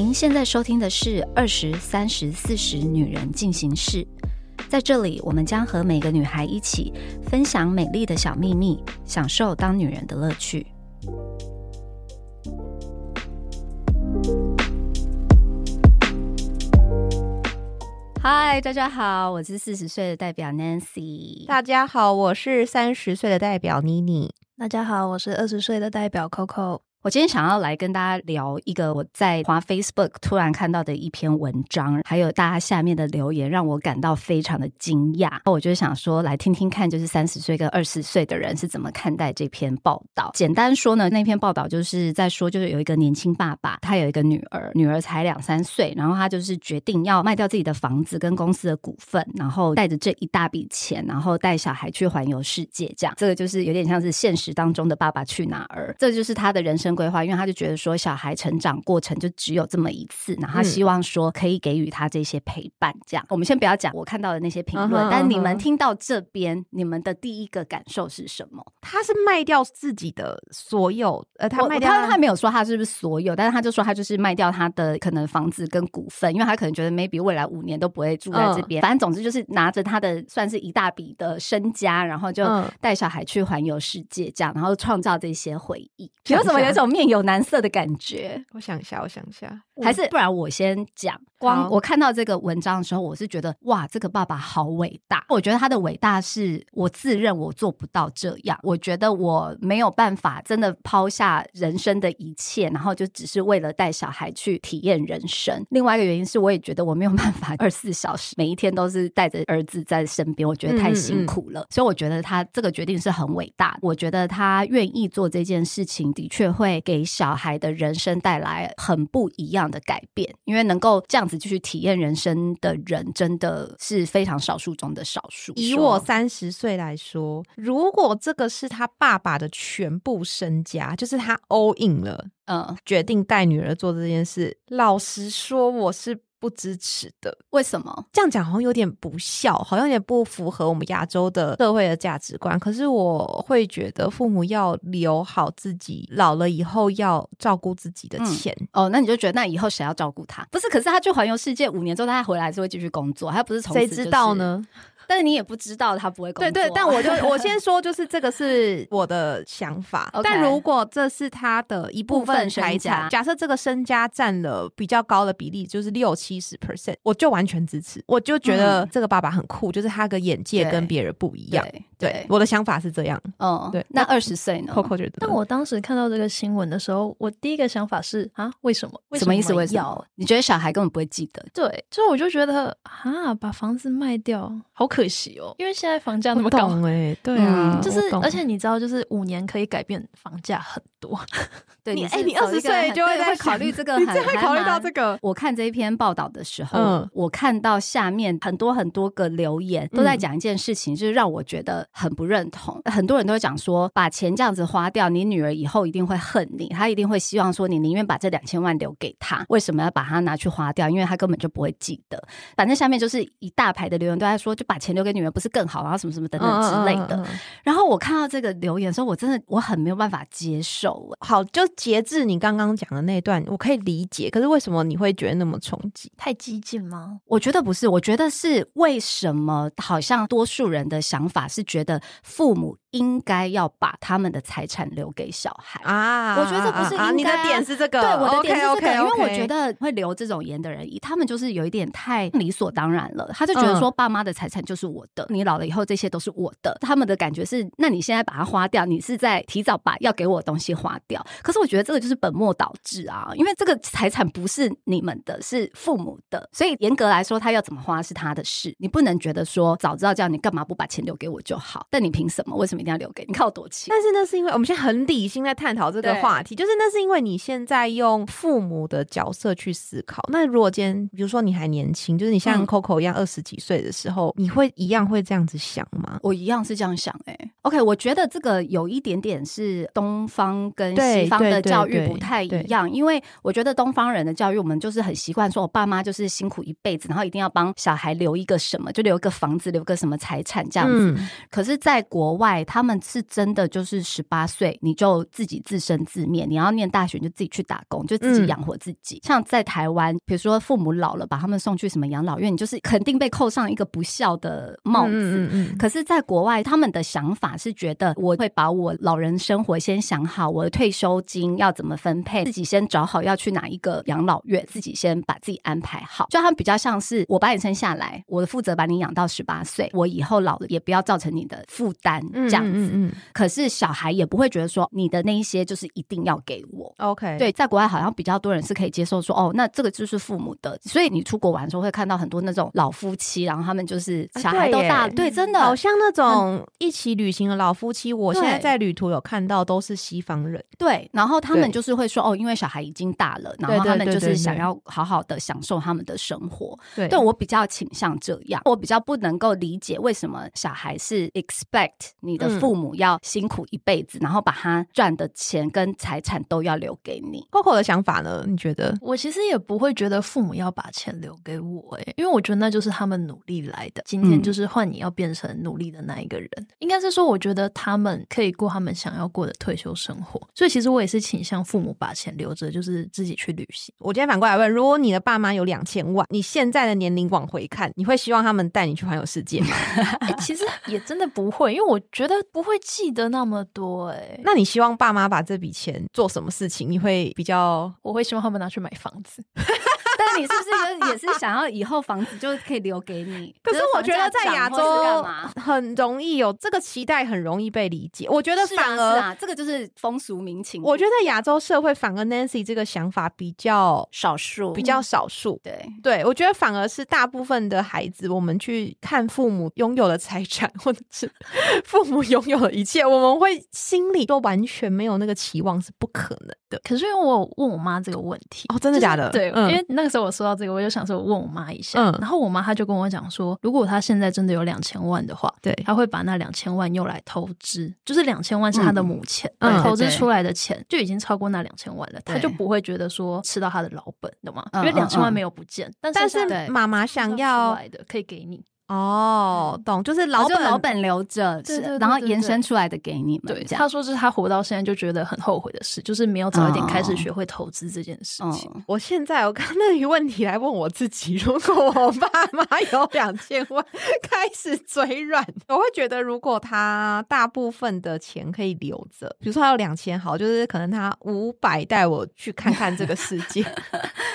您现在收听的是《二十三十四十女人进行式》，在这里，我们将和每个女孩一起分享美丽的小秘密，享受当女人的乐趣。嗨，大家好，我是四十岁的代表 Nancy。大家好，我是三十岁的代表妮妮。大家好，我是二十岁的代表 Coco。我今天想要来跟大家聊一个我在华 Facebook 突然看到的一篇文章，还有大家下面的留言，让我感到非常的惊讶。我就想说，来听听看，就是三十岁跟二十岁的人是怎么看待这篇报道。简单说呢，那篇报道就是在说，就是有一个年轻爸爸，他有一个女儿，女儿才两三岁，然后他就是决定要卖掉自己的房子跟公司的股份，然后带着这一大笔钱，然后带小孩去环游世界。这样，这个就是有点像是现实当中的《爸爸去哪儿》，这就是他的人生。规划，因为他就觉得说，小孩成长过程就只有这么一次，然后他希望说可以给予他这些陪伴。这样，我们先不要讲我看到的那些评论，但你们听到这边，你们的第一个感受是什么？他是卖掉自己的所有，呃，他卖掉，他他没有说他是不是所有，但是他就说他就是卖掉他的可能房子跟股份，因为他可能觉得 maybe 未来五年都不会住在这边，反正总之就是拿着他的算是一大笔的身家，然后就带小孩去环游世界，这样，然后创造这些回忆。有什么有一种？面有难色的感觉，我想一下，我想一下，还是不然我先讲。光我看到这个文章的时候，我是觉得哇，这个爸爸好伟大。我觉得他的伟大是我自认我做不到这样，我觉得我没有办法真的抛下人生的一切，然后就只是为了带小孩去体验人生。另外一个原因是，我也觉得我没有办法二十四小时每一天都是带着儿子在身边，我觉得太辛苦了。所以我觉得他这个决定是很伟大。我觉得他愿意做这件事情，的确会。给小孩的人生带来很不一样的改变，因为能够这样子继续体验人生的人，真的是非常少数中的少数。以我三十岁来说，如果这个是他爸爸的全部身家，就是他 all in 了，嗯，决定带女儿做这件事。老实说，我是。不支持的，为什么这样讲好像有点不孝，好像有点不符合我们亚洲的社会的价值观。可是我会觉得父母要留好自己老了以后要照顾自己的钱哦。那你就觉得那以后谁要照顾他？不是，可是他去环游世界五年之后，他回来还是会继续工作，他不是从谁知道呢？但是你也不知道他不会工作。对对，但我就我先说，就是这个是我的想法。但如果这是他的一部分财产，假设这个身家占了比较高的比例，就是六七十 percent，我就完全支持。我就觉得这个爸爸很酷，就是他的眼界跟别人不一样。对，我的想法是这样。嗯，对。那二十岁呢？Coco 觉得。但我当时看到这个新闻的时候，我第一个想法是啊，为什么？什么意思？为什么？你觉得小孩根本不会记得？对，就我就觉得啊，把房子卖掉，好可。可惜哦，因为现在房价那么高哎，对啊，就是而且你知道，就是五年可以改变房价很多。对你哎，你二十岁就会在考虑这个，你会考虑到这个。我看这一篇报道的时候，我看到下面很多很多个留言都在讲一件事情，就是让我觉得很不认同。很多人都会讲说，把钱这样子花掉，你女儿以后一定会恨你，她一定会希望说，你宁愿把这两千万留给她，为什么要把它拿去花掉？因为她根本就不会记得。反正下面就是一大排的留言都在说，就把钱。钱留给女儿不是更好，然后什么什么等等之类的。然后我看到这个留言的时候，我真的我很没有办法接受。好，就截至你刚刚讲的那段，我可以理解。可是为什么你会觉得那么冲击？太激进吗？我觉得不是，我觉得是为什么？好像多数人的想法是觉得父母。应该要把他们的财产留给小孩啊！我觉得这不是应该。你的点是这个，对，我的点是这个，因为我觉得会留这种言的人，他们就是有一点太理所当然了。他就觉得说，爸妈的财产就是我的，你老了以后这些都是我的。他们的感觉是，那你现在把它花掉，你是在提早把要给我的东西花掉。可是我觉得这个就是本末倒置啊！因为这个财产不是你们的，是父母的，所以严格来说，他要怎么花是他的事。你不能觉得说，早知道这样，你干嘛不把钱留给我就好？但你凭什么？为什么？一定要留给你，看我多气。但是那是因为我们现在很理性在探讨这个话题，就是那是因为你现在用父母的角色去思考。那如果今天，比如说你还年轻，就是你像 Coco 一样二十几岁的时候，你会一样会这样子想吗？我一样是这样想。哎，OK，我觉得这个有一点点是东方跟西方的教育不太一样，因为我觉得东方人的教育，我们就是很习惯说，我爸妈就是辛苦一辈子，然后一定要帮小孩留一个什么，就留一个房子，留个什么财产这样子。可是，在国外。他们是真的就是十八岁你就自己自生自灭，你要念大学就自己去打工，就自己养活自己。像在台湾，比如说父母老了，把他们送去什么养老院，你就是肯定被扣上一个不孝的帽子。嗯嗯。可是，在国外，他们的想法是觉得我会把我老人生活先想好，我的退休金要怎么分配，自己先找好要去哪一个养老院，自己先把自己安排好。就他们比较像是我把你生下来，我的负责把你养到十八岁，我以后老了也不要造成你的负担，这样子。嗯。可是小孩也不会觉得说你的那一些就是一定要给我。OK。对，在国外好像比较多人是可以接受说，哦，那这个就是父母的。所以你出国玩的时候会看到很多那种老夫妻，然后他们就是小孩都大，对，真的好像那种一起旅行的老夫妻。我现在在旅途有看到都是西方人，对，然后他们就是会说，哦，因为小孩已经大了，然后他们就是想要好好的享受他们的生活。对，我比较倾向这样，我比较不能够理解为什么小孩是 expect 你的父母要辛苦一辈子，然后把他赚的钱跟财产都要留给你。Coco 的想法呢？你觉得？我其实也不会觉得父母要把钱留给我，哎，因为我觉得那就是他们努力来的。今天就是换你要变成努力的那一个人，应该是说，我觉得他们可以过他们想要过的退休生活。所以其实我也是倾向父母把钱留着，就是自己去旅行。我今天反过来问：如果你的爸妈有两千万，你现在的年龄往回看，你会希望他们带你去环游世界吗？其实也真的不会，因为我觉得不会记得那么多。哎，那你希望爸妈把这笔钱做什么事情？你会比较？我会希望他们拿去买房子。但你是不是也是想要以后房子就可以留给你？可是我觉得在亚洲很容易有这个期待，很容易被理解。我觉得反而啊这个就是风俗民情。我觉得亚洲社会反而 Nancy 这个想法比较少数，比较少数。对对，我觉得反而是大部分的孩子，我们去看父母拥有的财产，或者是 父母拥有的一切，我们会心里都完全没有那个期望，是不可能的。可是因为我问我妈这个问题，哦，真的假的？对，因为那个时候我说到这个，我就想说我问我妈一下，然后我妈她就跟我讲说，如果她现在真的有两千万的话，对，她会把那两千万用来投资，就是两千万是她的母钱，投资出来的钱就已经超过那两千万了，她就不会觉得说吃到她的老本，懂吗？因为两千万没有不见，但是妈妈想要来的可以给你。哦，懂，就是老本老本留着，然后延伸出来的给你们。对，他说这是他活到现在就觉得很后悔的事，就是没有早一点开始学会投资这件事情。我现在我刚那个问题来问我自己，如果我爸妈有两千万，开始嘴软，我会觉得如果他大部分的钱可以留着，比如说他有两千，好，就是可能他五百带我去看看这个世界。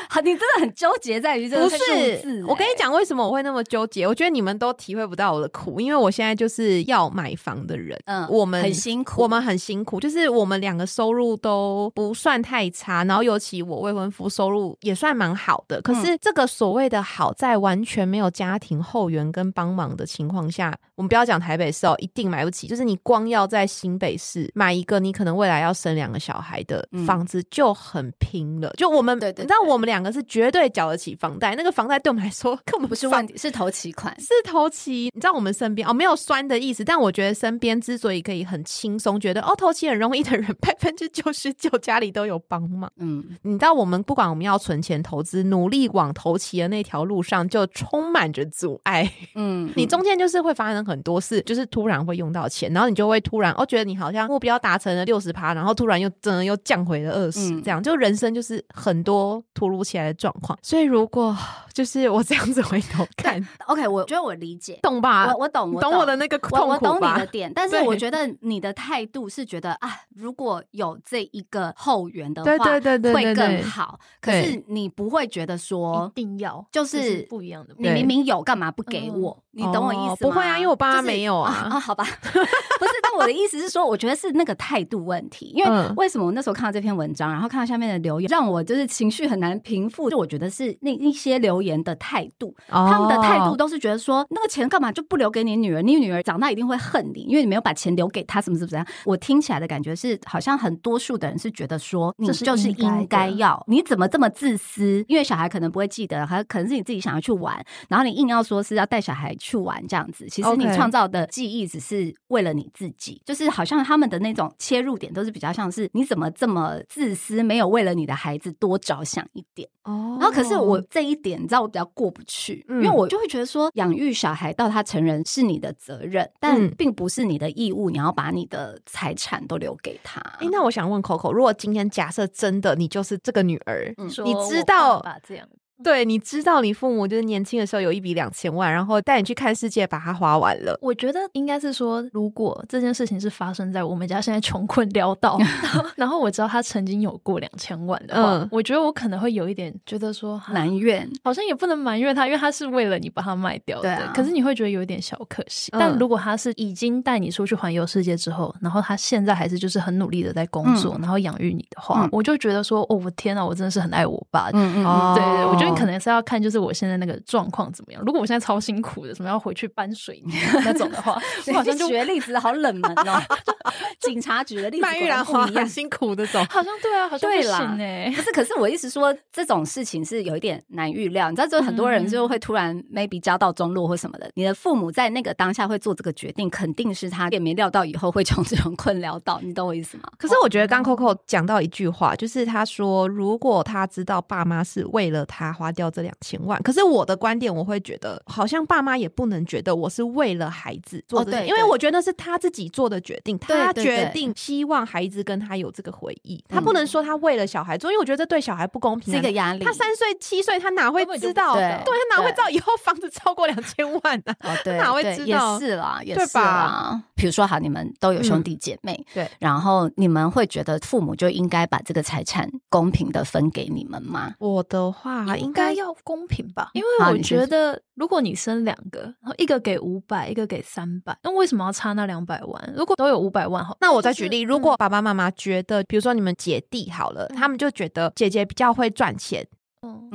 好，你真的很纠结在于这个数字。我跟你讲，为什么我会那么纠结？我觉得你。你们都体会不到我的苦，因为我现在就是要买房的人。嗯，我们很辛苦，我们很辛苦，就是我们两个收入都不算太差，然后尤其我未婚夫收入也算蛮好的。可是这个所谓的好，在完全没有家庭后援跟帮忙的情况下，我们不要讲台北市哦，一定买不起。就是你光要在新北市买一个你可能未来要生两个小孩的房子就很拼了。就我们，你知道，我们两个是绝对缴得起房贷，那个房贷对我们来说根本不是问题，是头期款。是头期，你知道我们身边哦，没有酸的意思，但我觉得身边之所以可以很轻松，觉得哦头期很容易的人，百分之九十九家里都有帮忙。嗯，你知道我们不管我们要存钱投资，努力往头期的那条路上，就充满着阻碍。嗯，你中间就是会发生很多事，就是突然会用到钱，然后你就会突然哦觉得你好像目标达成了六十趴，然后突然又真的又降回了二十，这样就人生就是很多突如其来的状况。所以如果就是我这样子回头看，OK，我觉得我理解，懂吧？我我懂，我懂我的那个痛苦我懂你的点，但是我觉得你的态度是觉得啊，如果有这一个后援的话，对对对对，会更好。可是你不会觉得说一定要，就是不一样的。你明明有，干嘛不给我？你懂我意思吗？不会啊，因为我爸妈没有啊。啊，好吧，不是。但我的意思是说，我觉得是那个态度问题。因为为什么我那时候看到这篇文章，然后看到下面的留言，让我就是情绪很难平复。就我觉得是那一些留言的态度，他们的态度都是觉得说，那个钱干嘛就不留给你女儿？你女儿长大一定会恨你，因为你没有把钱留给她，什么什么怎样？我听起来的感觉是，好像很多数的人是觉得说，你就是应该要，你怎么这么自私？因为小孩可能不会记得，还可能是你自己想要去玩，然后你硬要说是要带小孩去玩这样子。其实你创造的记忆只是为了你自己。己，就是好像他们的那种切入点都是比较像是你怎么这么自私，没有为了你的孩子多着想一点。哦，然后可是我这一点你知道我比较过不去，因为我就会觉得说养育小孩到他成人是你的责任，但并不是你的义务，你要把你的财产都留给他。哎，那我想问 Coco，如果今天假设真的你就是这个女儿，你知道这样。对，你知道你父母就是年轻的时候有一笔两千万，然后带你去看世界，把它花完了。我觉得应该是说，如果这件事情是发生在我们家现在穷困潦倒，然后我知道他曾经有过两千万的话，我觉得我可能会有一点觉得说埋怨，好像也不能埋怨他，因为他是为了你把它卖掉的。可是你会觉得有一点小可惜。但如果他是已经带你出去环游世界之后，然后他现在还是就是很努力的在工作，然后养育你的话，我就觉得说，哦，我天哪，我真的是很爱我爸。嗯嗯，对对，我觉得可能是要看。就是我现在那个状况怎么样？如果我现在超辛苦的，什么要回去搬水泥那种的话，我好像就举例子好冷门哦。警察举的例子，曼玉兰花很辛苦的种，好像对啊，好像不行哎。不是，可是我意思说，这种事情是有一点难预料。你知道，就很多人就会突然 maybe 交到中落或什么的。你的父母在那个当下会做这个决定，肯定是他也没料到以后会从这种困潦倒。你懂我意思吗？可是我觉得刚 Coco 讲到一句话，就是他说，如果他知道爸妈是为了他花掉这两千。万，可是我的观点，我会觉得好像爸妈也不能觉得我是为了孩子做的，因为我觉得是他自己做的决定，他决定希望孩子跟他有这个回忆，他不能说他为了小孩做，因为我觉得这对小孩不公平，是一个压力。他三岁七岁，他哪会知道？对，他哪会知道以后房子超过两千万呢？哦，对，哪会知道？也是啦，也是啦。比如说，好，你们都有兄弟姐妹，对，然后你们会觉得父母就应该把这个财产公平的分给你们吗？我的话，应该要公平吧，因为我觉得，如果你生两个，然后一个给五百，一个给三百，那为什么要差那两百万？如果都有五百万，好，那我再举例，如果爸爸妈妈觉得，比如说你们姐弟好了，他们就觉得姐姐比较会赚钱。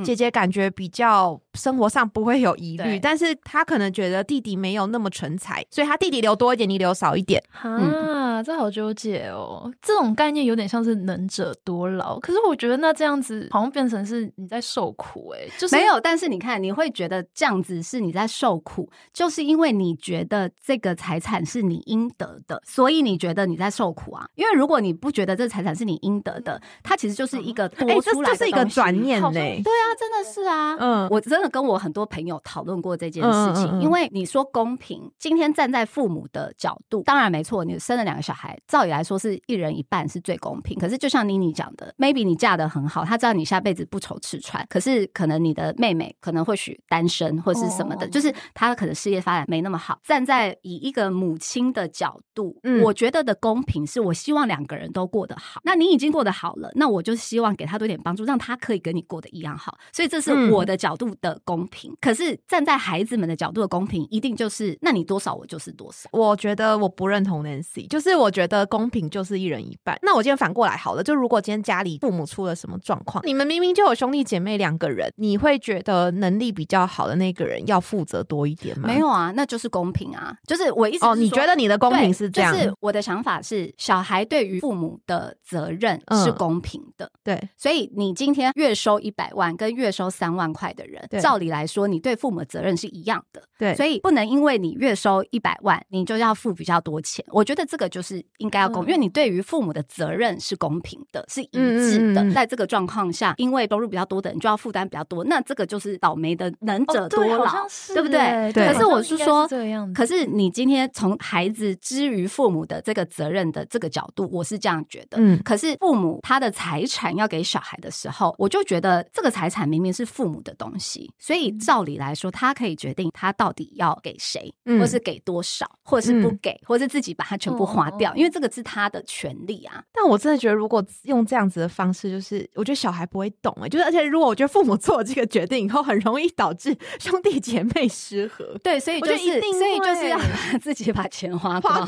姐姐感觉比较生活上不会有疑虑，但是她可能觉得弟弟没有那么成才，所以她弟弟留多一点，你留少一点。啊，这好纠结哦！这种概念有点像是能者多劳，可是我觉得那这样子好像变成是你在受苦哎，就是没有。但是你看，你会觉得这样子是你在受苦，就是因为你觉得这个财产是你应得的，所以你觉得你在受苦啊。因为如果你不觉得这财产是你应得的，它其实就是一个多出来的是一个转念嘞。对啊，真的是啊，嗯，我真的跟我很多朋友讨论过这件事情，因为你说公平，今天站在父母的角度，当然没错，你生了两个小孩，照理来说是一人一半是最公平。可是就像妮妮讲的，maybe 你嫁的很好，他知道你下辈子不愁吃穿，可是可能你的妹妹可能或许单身或是什么的，就是她可能事业发展没那么好。站在以一个母亲的角度，我觉得的公平是我希望两个人都过得好。那你已经过得好了，那我就希望给他多点帮助，让他可以跟你过得一样好。所以这是我的角度的公平，可是站在孩子们的角度的公平，一定就是那你多少我就是多少。我觉得我不认同 Nancy，就是我觉得公平就是一人一半。那我今天反过来好了，就如果今天家里父母出了什么状况，你们明明就有兄弟姐妹两个人，你会觉得能力比较好的那个人要负责多一点吗？没有啊，那就是公平啊。就是我一直哦，你觉得你的公平是这样？就是我的想法是，小孩对于父母的责任是公平的。对，所以你今天月收一百万跟月收三。万块的人，照理来说，你对父母的责任是一样的。对，所以不能因为你月收一百万，你就要付比较多钱。我觉得这个就是应该要公，因为你对于父母的责任是公平的，是一致的。在这个状况下，因为收入比较多的人就要负担比较多，那这个就是倒霉的能者多劳，对不对？可是我是说这样，可是你今天从孩子之于父母的这个责任的这个角度，我是这样觉得。嗯，可是父母他的财产要给小孩的时候，我就觉得这个财产明明是。父母的东西，所以照理来说，他可以决定他到底要给谁，或是给多少，或者是不给，或是自己把它全部花掉，因为这个是他的权利啊。但我真的觉得，如果用这样子的方式，就是我觉得小孩不会懂哎，就是而且如果我觉得父母做了这个决定以后，很容易导致兄弟姐妹失和。对，所以就是，所以就是要自己把钱花光。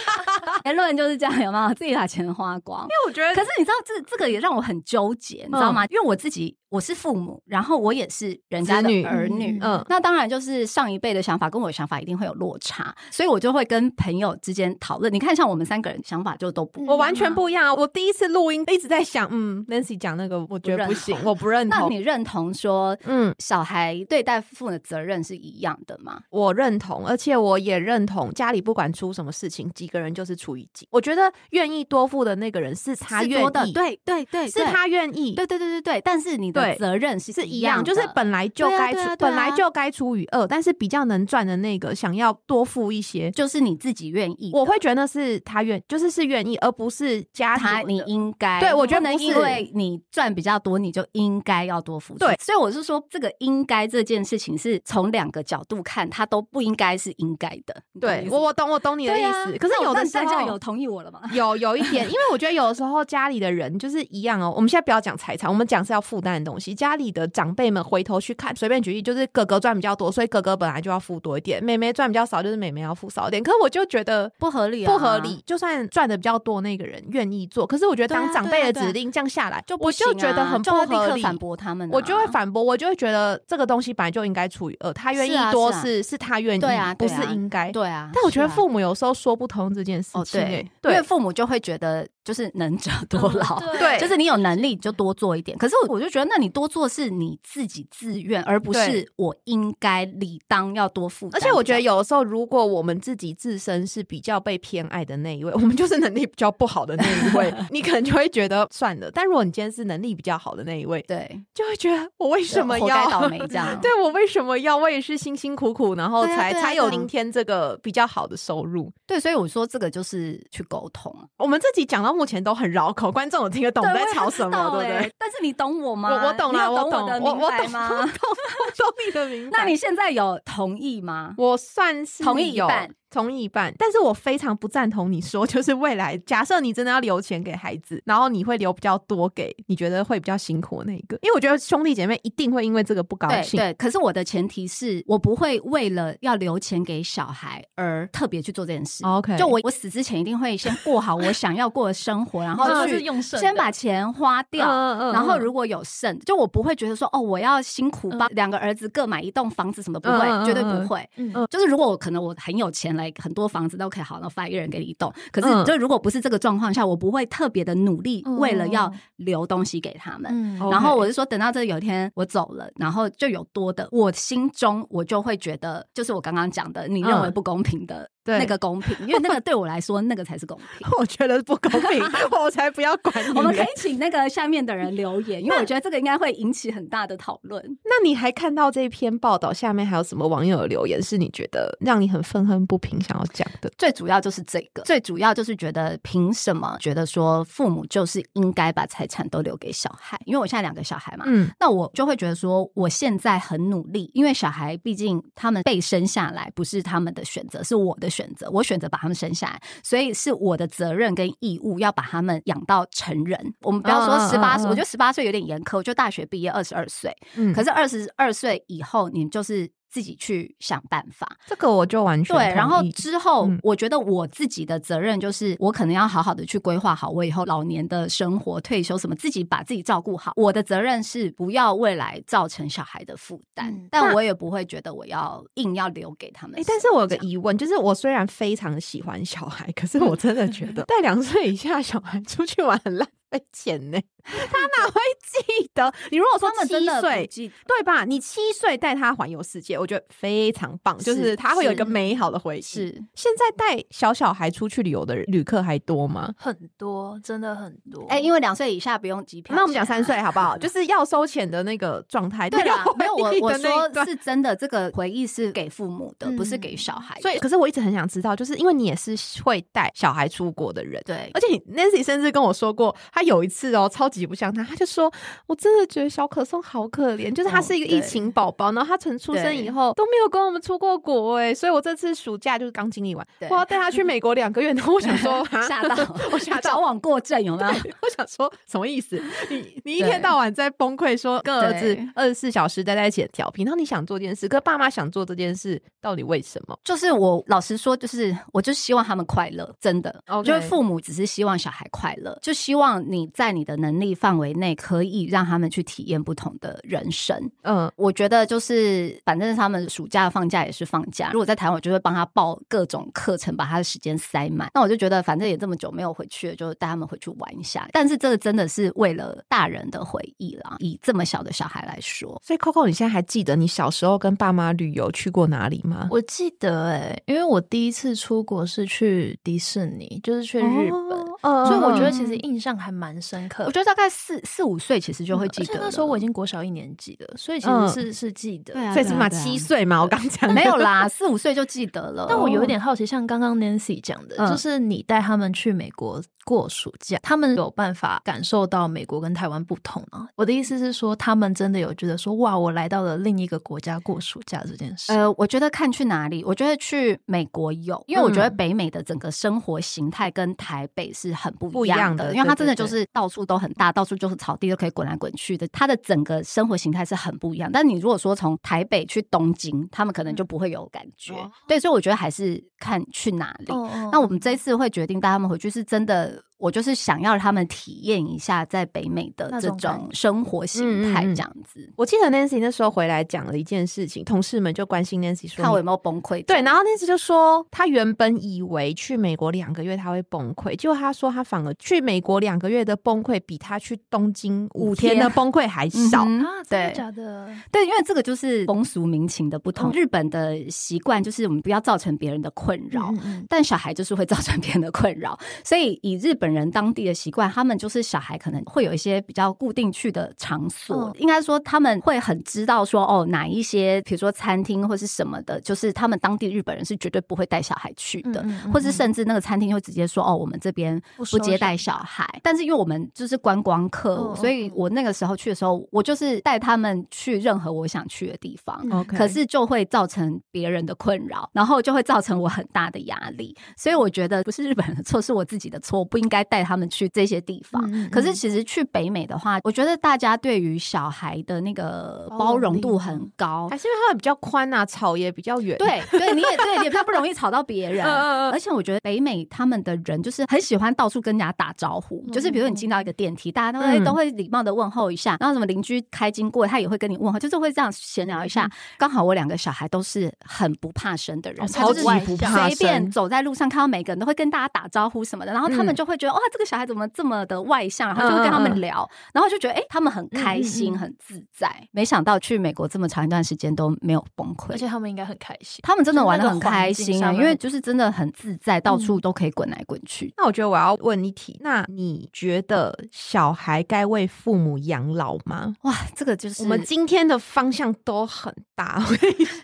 言论就是这样，有没有？自己把钱花光。因为我觉得，可是你知道，这这个也让我很纠结，你知道吗？因为我自己。我我是父母，然后我也是人家的儿女，嗯，那当然就是上一辈的想法跟我的想法一定会有落差，所以我就会跟朋友之间讨论。你看，像我们三个人想法就都不，我完全不一样。我第一次录音一直在想，嗯，Nancy 讲那个，我觉得不行，我不认同。那你认同说，嗯，小孩对待父母的责任是一样的吗？我认同，而且我也认同，家里不管出什么事情，几个人就是出一几。我觉得愿意多付的那个人是他愿意，对对对，是他愿意，对对对对对。但是你的责任是是一样，就是本来就该出，本来就该出于二，但是比较能赚的那个想要多付一些，就是你自己愿意。我会觉得是他愿，就是是愿意，而不是家他你应该。对我觉得能因为你赚比较多，你就应该要多付出。对，所以我是说，这个应该这件事情是从两个角度看，他都不应该是应该的。对，我我懂我懂你的意思。可是有的时候有同意我了吗？有有一点，因为我觉得有的时候家里的人就是一样哦。我们现在不要讲财产，我们讲是要负担的东西。家里的长辈们回头去看，随便举例，就是哥哥赚比较多，所以哥哥本来就要付多一点；妹妹赚比较少，就是妹妹要付少一点。可是我就觉得不合理，不合理。就算赚的比较多那个人愿意做，可是我觉得当长辈的指令降下来，就我就觉得很不合理。反驳他们，我就会反驳，我就会觉得这个东西本来就应该处于二。他愿意多是是他愿意，对啊，不是应该。对啊，但我觉得父母有时候说不通这件事情，对，因为父母就会觉得。就是能者多劳，对，就是你有能力就多做一点。可是我就觉得，那你多做是你自己自愿，而不是我应该理当要多付。而且我觉得有的时候，如果我们自己自身是比较被偏爱的那一位，我们就是能力比较不好的那一位，你可能就会觉得算了。但如果你今天是能力比较好的那一位，对，就会觉得我为什么要倒霉这样？对我为什么要？我也是辛辛苦苦，然后才才有今天这个比较好的收入。对，所以我说这个就是去沟通。我们自己讲到目前都很绕。口观众有听得懂在吵什么，对不对？但是你懂我吗？我我懂了，我懂我的明白吗？懂，懂你的明白。那你现在有同意吗？我算是同意一半。同意一半，但是我非常不赞同你说，就是未来假设你真的要留钱给孩子，然后你会留比较多给你觉得会比较辛苦那一个，因为我觉得兄弟姐妹一定会因为这个不高兴。对，可是我的前提是我不会为了要留钱给小孩而特别去做这件事。OK，就我我死之前一定会先过好我想要过的生活，然后去用先把钱花掉，然后如果有剩，就我不会觉得说哦，我要辛苦帮两个儿子各买一栋房子什么，不会，绝对不会。嗯，就是如果我可能我很有钱来很多房子。都可以好，然后发一个人给你一栋。可是，就如果不是这个状况下，我不会特别的努力，为了要留东西给他们。然后我是说，等到这有一天我走了，然后就有多的，我心中我就会觉得，就是我刚刚讲的，你认为不公平的。那个公平，因为那个对我来说，那个才是公平。我觉得不公平，我才不要管你。我们可以请那个下面的人留言，因为我觉得这个应该会引起很大的讨论。那你还看到这篇报道下面还有什么网友留言是你觉得让你很愤恨不平，想要讲的？最主要就是这个，最主要就是觉得凭什么觉得说父母就是应该把财产都留给小孩？因为我现在两个小孩嘛，嗯，那我就会觉得说我现在很努力，因为小孩毕竟他们被生下来不是他们的选择，是我的。选择我选择把他们生下来，所以是我的责任跟义务要把他们养到成人。我们不要说十八岁，我觉得十八岁有点严苛。我就大学毕业二十二岁，嗯，可是二十二岁以后，你就是。自己去想办法，这个我就完全对。然后之后，我觉得我自己的责任就是，我可能要好好的去规划好我以后老年的生活、退休什么，自己把自己照顾好。我的责任是不要未来造成小孩的负担，但我也不会觉得我要硬要留给他们。但是我有个疑问，就是我虽然非常喜欢小孩，可是我真的觉得 带两岁以下小孩出去玩很烂。费钱呢，他 哪会记得？你如果说七岁，对吧？你七岁带他环游世界，我觉得非常棒，就是他会有一个美好的回忆。是现在带小小孩出去旅游的旅客还多吗？很多，真的很多。哎，因为两岁以下不用机票，那我们讲三岁好不好？就是要收钱的那个状态。对啊，没有我我说是真的，这个回忆是给父母的，不是给小孩。所以，可是我一直很想知道，就是因为你也是会带小孩出国的人，对，而且 Nancy 甚至跟我说过。他有一次哦，超级不像他，他就说：“我真的觉得小可颂好可怜，就是他是一个疫情宝宝，然后他从出生以后都没有跟我们出过国哎，所以我这次暑假就是刚经历完，我要带他去美国两个月，然后我想说 吓到，我吓到，矫枉过正有没有？我想说什么意思？你你一天到晚在崩溃，说跟儿子二十四小时待在一起调皮，然后你想做这件事，可爸妈想做这件事，到底为什么？就是我老实说，就是我就希望他们快乐，真的，就是父母只是希望小孩快乐，就希望。你在你的能力范围内，可以让他们去体验不同的人生。嗯，我觉得就是反正他们暑假放假也是放假。如果在台湾，我就会帮他报各种课程，把他的时间塞满。那我就觉得反正也这么久没有回去了，就带他们回去玩一下。但是这个真的是为了大人的回忆啦，以这么小的小孩来说。所以 Coco，你现在还记得你小时候跟爸妈旅游去过哪里吗？我记得哎，因为我第一次出国是去迪士尼，就是去日本。所以我觉得其实印象还蛮深刻。我觉得大概四四五岁其实就会记得。那时候我已经国小一年级了，所以其实是是记得。所以起码七岁嘛，我刚讲没有啦，四五岁就记得了。但我有一点好奇，像刚刚 Nancy 讲的，就是你带他们去美国过暑假，他们有办法感受到美国跟台湾不同吗？我的意思是说，他们真的有觉得说，哇，我来到了另一个国家过暑假这件事。呃，我觉得看去哪里，我觉得去美国有，因为我觉得北美的整个生活形态跟台北是很不一样。的，因为它真的就是到处都很大，到处就是草地，都可以滚来滚去的。它的整个生活形态是很不一样。但你如果说从台北去东京，他们可能就不会有感觉。对，所以我觉得还是看去哪里。那我们这次会决定带他们回去，是真的。我就是想要他们体验一下在北美的这种生活形态，这样子。我记得 Nancy 那时候回来讲了一件事情，同事们就关心 Nancy 说看我有没有崩溃。对，然后 Nancy 就说他原本以为去美国两个月他会崩溃，结果他说他反而去美国两个月的崩溃比他去东京五天的崩溃还少啊！对，假的？对，因为这个就是风俗民情的不同。日本的习惯就是我们不要造成别人的困扰，但小孩就是会造成别人的困扰，所以以日本。人当地的习惯，他们就是小孩可能会有一些比较固定去的场所，应该说他们会很知道说哦哪一些，比如说餐厅或是什么的，就是他们当地日本人是绝对不会带小孩去的，或是甚至那个餐厅会直接说哦我们这边不接待小孩。但是因为我们就是观光客，所以我那个时候去的时候，我就是带他们去任何我想去的地方，可是就会造成别人的困扰，然后就会造成我很大的压力。所以我觉得不是日本人的错，是我自己的错，不应该。带他们去这些地方，可是其实去北美的话，我觉得大家对于小孩的那个包容度很高，还是因为他们比较宽啊，吵也比较远。对，对，你也对，也比较不容易吵到别人。而且我觉得北美他们的人就是很喜欢到处跟人家打招呼，就是比如你进到一个电梯，大家都会都会礼貌的问候一下，然后什么邻居开经过，他也会跟你问候，就是会这样闲聊一下。刚好我两个小孩都是很不怕生的人，超级不怕生，随便走在路上看到每个人都会跟大家打招呼什么的，然后他们就会觉得。哇，这个小孩怎么这么的外向？然后就会跟他们聊，然后就觉得哎，他们很开心、很自在。没想到去美国这么长一段时间都没有崩溃，而且他们应该很开心。他们真的玩的很开心啊，因为就是真的很自在，到处都可以滚来滚去。那我觉得我要问一题，那你觉得小孩该为父母养老吗？哇，这个就是我们今天的方向都很大。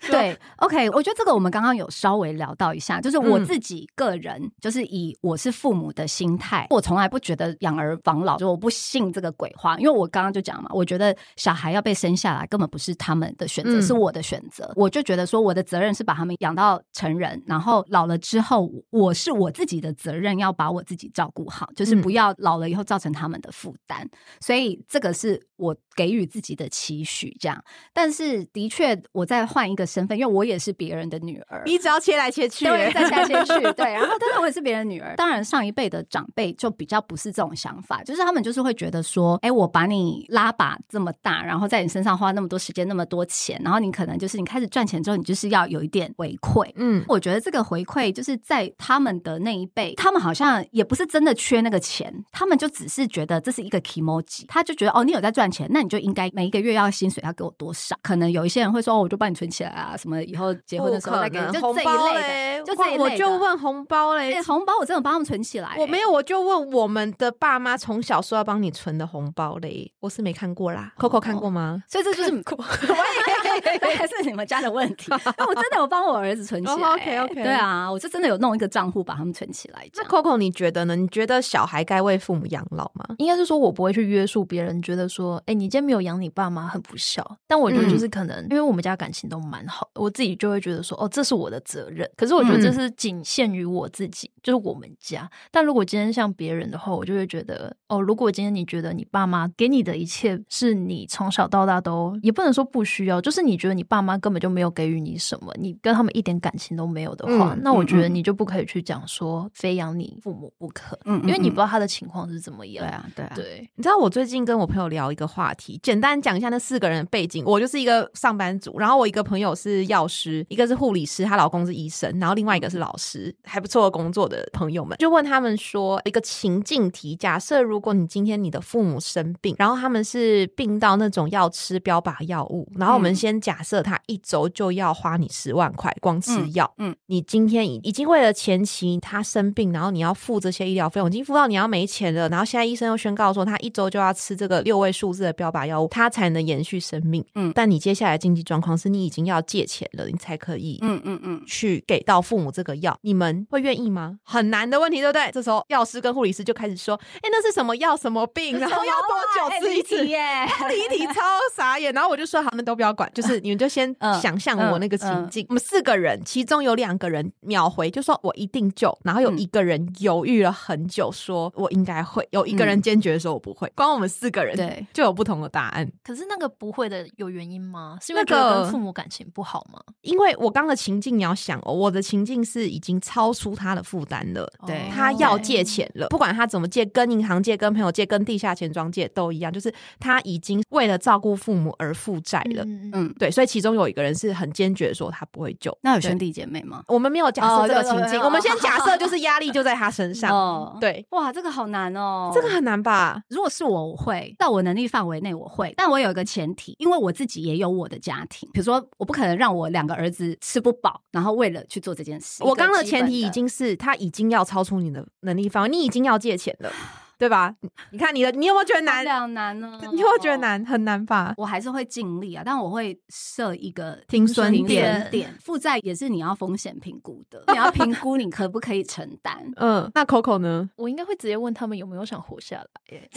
对，OK，我觉得这个我们刚刚有稍微聊到一下，就是我自己个人，就是以我是父母的心态。我从来不觉得养儿防老，就我不信这个鬼话，因为我刚刚就讲嘛，我觉得小孩要被生下来根本不是他们的选择，是我的选择。我就觉得说，我的责任是把他们养到成人，然后老了之后，我是我自己的责任要把我自己照顾好，就是不要老了以后造成他们的负担。所以这个是我给予自己的期许，这样。但是的确，我再换一个身份，因为我也是别人的女儿，你只要切来切去，对，再切来切去，对。然后，但是我也是别人女儿，当然上一辈的长辈。就比较不是这种想法，就是他们就是会觉得说，哎，我把你拉把这么大，然后在你身上花那么多时间、那么多钱，然后你可能就是你开始赚钱之后，你就是要有一点回馈。嗯，我觉得这个回馈就是在他们的那一辈，他们好像也不是真的缺那个钱，他们就只是觉得这是一个 emoji，他就觉得哦，你有在赚钱，那你就应该每一个月要薪水要给我多少？可能有一些人会说，哦，我就帮你存起来啊，什么以后结婚的时候再给你，就这一类的，就这一类的。我就问红包嘞，红包我真的帮他们存起来，我没有，我就。问我们的爸妈从小说要帮你存的红包嘞，我是没看过啦。Coco 看过吗？所以这就是 还是你们家的问题。我真的有帮我儿子存起来。OK OK，对啊，我是真的有弄一个账户把他们存起来。那 Coco 你觉得呢？你觉得小孩该为父母养老吗？应该是说我不会去约束别人，觉得说，哎，你今天没有养你爸妈很不孝。但我觉得就是可能，因为我们家感情都蛮好，我自己就会觉得说，哦，这是我的责任。可是我觉得这是仅限于我自己，就是我们家。但如果今天像别人的话，我就会觉得哦，如果今天你觉得你爸妈给你的一切是你从小到大都也不能说不需要，就是你觉得你爸妈根本就没有给予你什么，你跟他们一点感情都没有的话，那我觉得你就不可以去讲说非养你父母不可，嗯，因为你不知道他的情况是怎么样。对啊，对啊，对。你知道我最近跟我朋友聊一个话题，简单讲一下那四个人的背景。我就是一个上班族，然后我一个朋友是药师，一个是护理师，她老公是医生，然后另外一个是老师，还不错的工作的朋友们，就问他们说一个情境题：假设如果你今天你的父母生病，然后他们是病到那种要吃标靶药物，然后我们先假设他一周就要花你十万块光吃药，嗯，你今天已已经为了前期他生病，然后你要付这些医疗费用，已经付到你要没钱了，然后现在医生又宣告说他一周就要吃这个六位数字的标靶药物，它才能延续生命，嗯，但你接下来经济状况是你已经要借钱了，你才可以，嗯嗯嗯，去给到父母这个药，你们会愿意吗？很难的问题，对不对？这时候药师跟护理师就开始说，哎，那是什么药？什么病？然后要多久吃一次？耶，第一题超傻眼。然后我就说，他们都不要管，就是 你们就先想象我那个情境，我们四个人，其中有两个人秒回，就说我一定救，然后有一个人犹豫了很久，说我应该会，有一个人坚决说我不会。光我们四个人，对，就有不同的答案。可是那个不会的有原因吗？是因为跟父母感情不好吗？因为我刚的情境你要想哦，我的情境是已经超出他的负担了，对他要借钱了，不管他怎么借，跟银行借、跟朋友借、跟地下钱庄借都一样，就是他已经为了照顾父母而负债了。嗯，对，所以其中有一个人是很坚决说他不会救。那有兄弟姐妹吗？我们没有假设这个情境，我们先假设就是压力就在他身上。哦，对，哇，这个好难哦，这个很难吧？如果是我，我会到我能力范围内我会，但我有一个前提，因为我自己也有我的家庭，比如说我不可能让我两个儿子吃不饱，然后为了去做这件事。我刚的前提已经是他已经要超出你的能力范围，你已经要借钱了。对吧？你看你的，你有没有觉得难？两难呢？你有没有觉得难？很难吧？我还是会尽力啊，但我会设一个停损点。点负债也是你要风险评估的，你要评估你可不可以承担。嗯，那 Coco 呢？我应该会直接问他们有没有想活下来。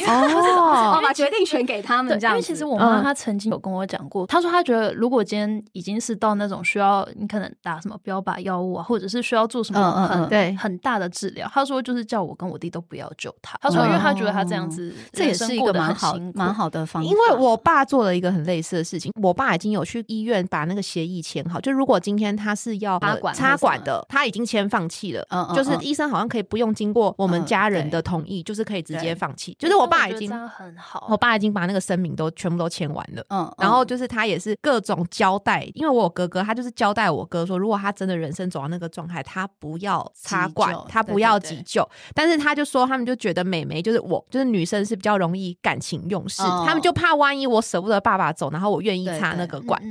哦，把决定权给他们，这样。因为其实我妈她曾经有跟我讲过，她说她觉得如果今天已经是到那种需要你可能打什么标靶药物啊，或者是需要做什么很对很大的治疗，她说就是叫我跟我弟都不要救他。她说。因为他觉得他这样子，这也是一个蛮好蛮好的方法。因为我爸做了一个很类似的事情，我爸已经有去医院把那个协议签好。就如果今天他是要插管插管的，他已经签放弃了。就是医生好像可以不用经过我们家人的同意，就是可以直接放弃。就是我爸已经很好，我爸已经把那个声明都全部都签完了。嗯，然后就是他也是各种交代，因为我有哥哥，他就是交代我哥说，如果他真的人生走到那个状态，他不要插管，他不要急救。但是他就说，他们就觉得美眉就是我，就是女。生是比较容易感情用事，他们就怕万一我舍不得爸爸走，然后我愿意插那个管，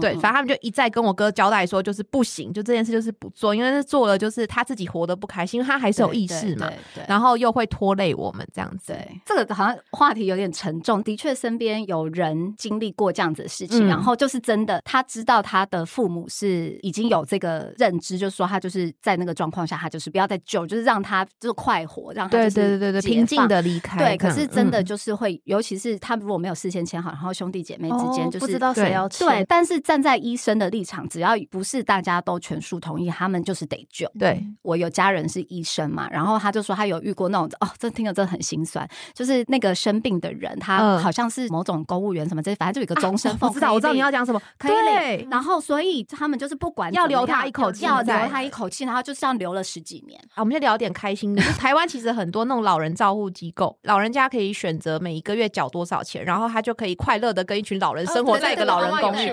对，反正他们就一再跟我哥交代说，就是不行，就这件事就是不做，因为是做了就是他自己活得不开心，因为他还是有意识嘛，然后又会拖累我们这样子。对，这个好像话题有点沉重，的确身边有人经历过这样子的事情，然后就是真的，他知道他的父母是已经有这个认知，就是说他就是在那个状况下，他就是不要再救，就是让他就是快活，让他对对对对平静的离开。对，可是真的就是会，尤其是他如果没有事先签好，然后兄弟姐妹之间就是不知道谁要签。对，但是站在医生的立场，只要不是大家都全数同意，他们就是得救。对我有家人是医生嘛，然后他就说他有遇过那种哦，这听了真的很心酸，就是那个生病的人，他好像是某种公务员什么这，反正就有个终身。我知道，我知道你要讲什么。对，然后所以他们就是不管要留他一口气，要留他一口气，然后就这样留了十几年。啊，我们就聊点开心的。台湾其实很多那种老人照护机构，老人家可以选。选择每一个月缴多少钱，然后他就可以快乐的跟一群老人生活在一个老人公寓。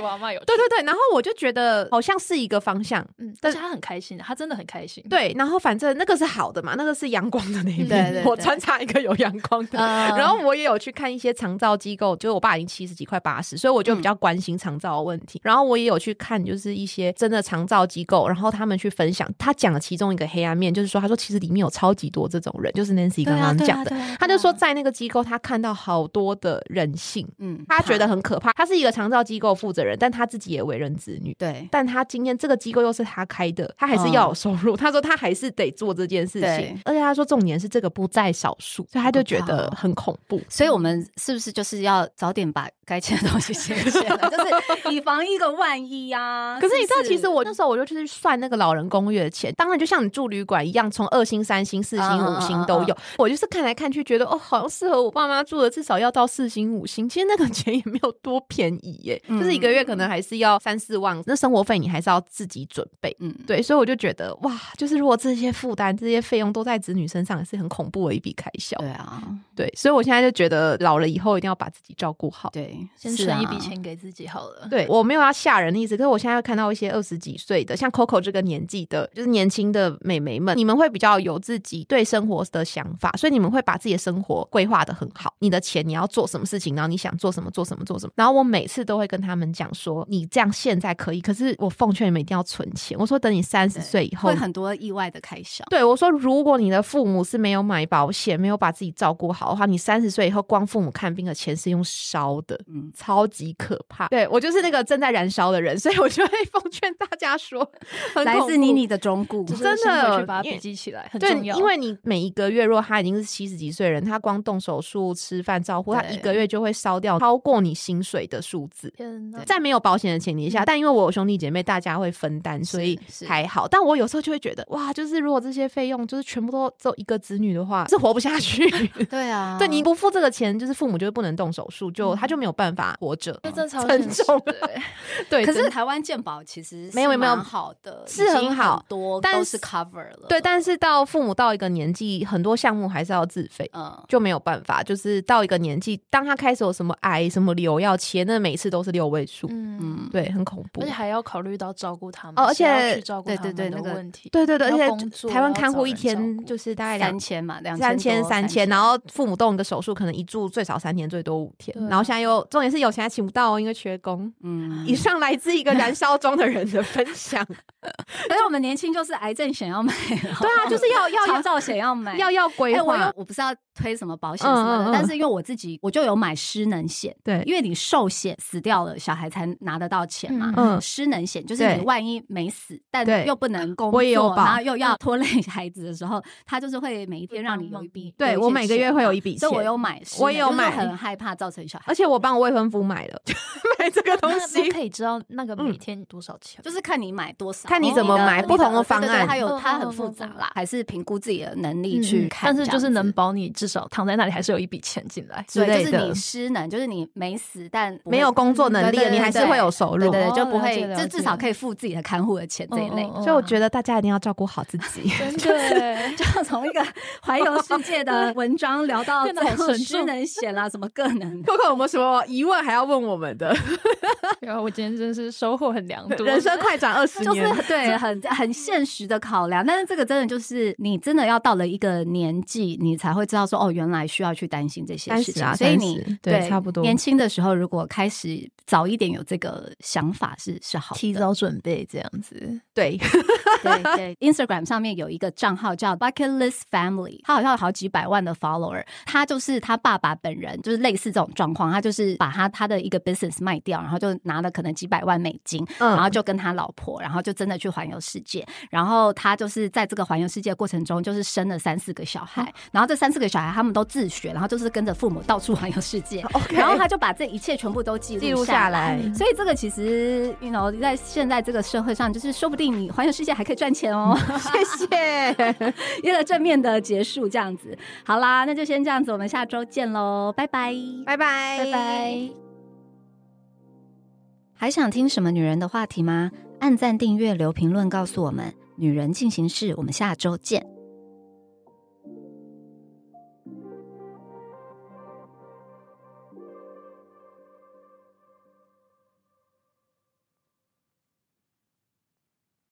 对对对，然后我就觉得好像是一个方向，嗯，但是他很开心，他真的很开心。对，然后反正那个是好的嘛，那个是阳光的那一面。我穿插一个有阳光的，然后我也有去看一些长照机构，就是我爸已经七十几快八十，所以我就比较关心长照的问题。然后我也有去看，就是一些真的长照机构，然后他们去分享，他讲了其中一个黑暗面，就是说他说其实里面有超级多这种人，就是 Nancy 刚刚讲讲的，他就说在那个机构他看到好多的人性，嗯，他觉得很可怕。他是一个长照机构负责人，但他自己也为人子女，对。但他今天这个机构又是他开的，他还是要有收入。他说他还是得做这件事情，而且他说重点是这个不在少数，所以他就觉得很恐怖。所以我们是不是就是要早点把该签的东西签签了，就是以防一个万一呀？可是你知道，其实我那时候我就去算那个老人公寓的钱，当然就像你住旅馆一样，从二星、三星、四星、五星都有。我就是看来看去，觉得哦，好像适合我爸妈住的，至少要到四星、五星。其实那个 钱也没有多便宜耶，就是一个月可能还是要三四万，那生活费你还是要自己准备。嗯，对，所以我就觉得哇，就是如果这些负担、这些费用都在子女身上，也是很恐怖的一笔开销。对啊，对，所以我现在就觉得老了以后一定要把自己照顾好。对，先存一笔钱给自己好了。对我没有要吓人的意思，可是我现在看到一些二十几岁的，像 Coco 这个年纪的，就是年轻的美眉们，你们会比较有自己对生活的想法，所以你们会把自己的生活规划的很好。你的钱你要做什么事情，然后你想做什么做什么做什么。然后我每次都会跟他们讲说，你这样现在可以，可是我奉劝你们一定要存钱。我说等你三十岁以后，会很多意外的开销。对我说，如果你的父母是没有买保险，没有把自己照顾好的话，你三十岁以后光父母看病的钱是用烧的，嗯，超级可怕。对我就是那个正在燃烧的人，所以我就会奉劝大家说，来自妮妮的忠告，真的把它笔记起来很重要。因为你每一个月，如果他已经是七十几岁人，他光动手术、吃饭、照顾，他一个月就会烧掉超过你薪水的数字。在没有保险的前提下，但因为我有兄弟姐妹，大家会分担，所以还好。但我有时候就会觉得，哇，就是如果这些费用就是全部都只有一个子女的话，是活不下去。对啊，对你不付这个钱，就是父母就是不能动手术，就他就没有办法活着。这真超沉重。对，可是台湾健保其实没有没有好的，是很好，多但是 cover 了。对，但是到父母到一个年纪，很多项目还是要自费，嗯，就没有办法。就是到一个年纪，当他开始有什么癌、什么瘤要切，那每次都是六位数，嗯，对，很恐怖，而且还要考虑到照顾他们，哦而且对对对那个问题，对对对，而且台湾看护一天就是大概两千嘛，两三千三千，然后父母动一个手术，可能一住最少三天，最多五天，然后现在又重点是有钱还请不到哦，因为缺工。嗯，以上来自一个燃烧中的人的分享。所以我们年轻就是癌症险要买，对啊，就是要要长照险要买，要要规划。我我不知道推什么保险什么的，但是因为我自己我就有买失能险，对，因为你寿险死掉了，小孩才拿得到钱嘛。嗯，失能险就是你万一没死，但又不能工作，然后又要拖累孩子的时候，他就是会每一天让你有一笔。对我每个月会有一笔钱，所以我有买，我也有买，很害怕造成小孩，而且我帮我未婚夫买了，买这个东西可以知道那个每天多少钱，就是看你买多少，看你怎么买。不同的方案，它有它很复杂啦，还是评估自己的能力去看。但是就是能保你至少躺在那里还是有一笔钱进来。对，就是你失能，就是你没死但没有工作能力，你还是会有收入，对对，就不会，就至少可以付自己的看护的钱这一类。所以我觉得大家一定要照顾好自己。对，就从一个环游世界的 文章聊到 这种失能险啦，什么个能。Coco 有没有什么疑问还要问我们的？然后我今天真是收获很良多，人生快转二十年，就是对，很很现实的。考量，但是这个真的就是你真的要到了一个年纪，你才会知道说哦，原来需要去担心这些事情。所以你对差不多年轻的时候，如果开始早一点有这个想法，是是好，提早准备这样子。对 对对，Instagram 上面有一个账号叫 Bucket List Family，他好像有好几百万的 follower。他就是他爸爸本人，就是类似这种状况，他就是把他他的一个 business 卖掉，然后就拿了可能几百万美金，然后就跟他老婆，然后就真的去环游世界，然后。他就是在这个环游世界过程中，就是生了三四个小孩，然后这三四个小孩他们都自学，然后就是跟着父母到处 环游世界，然后他就把这一切全部都记录下来。所以这个其实，you know，在现在这个社会上，就是说不定你环游世界还可以赚钱哦。谢谢，一个正面的结束，这样子。好啦，那就先这样子，我们下周见喽，拜拜，拜拜，拜拜。还想听什么女人的话题吗？按赞、订阅、留评论，告诉我们。女人进行式，我们下周见。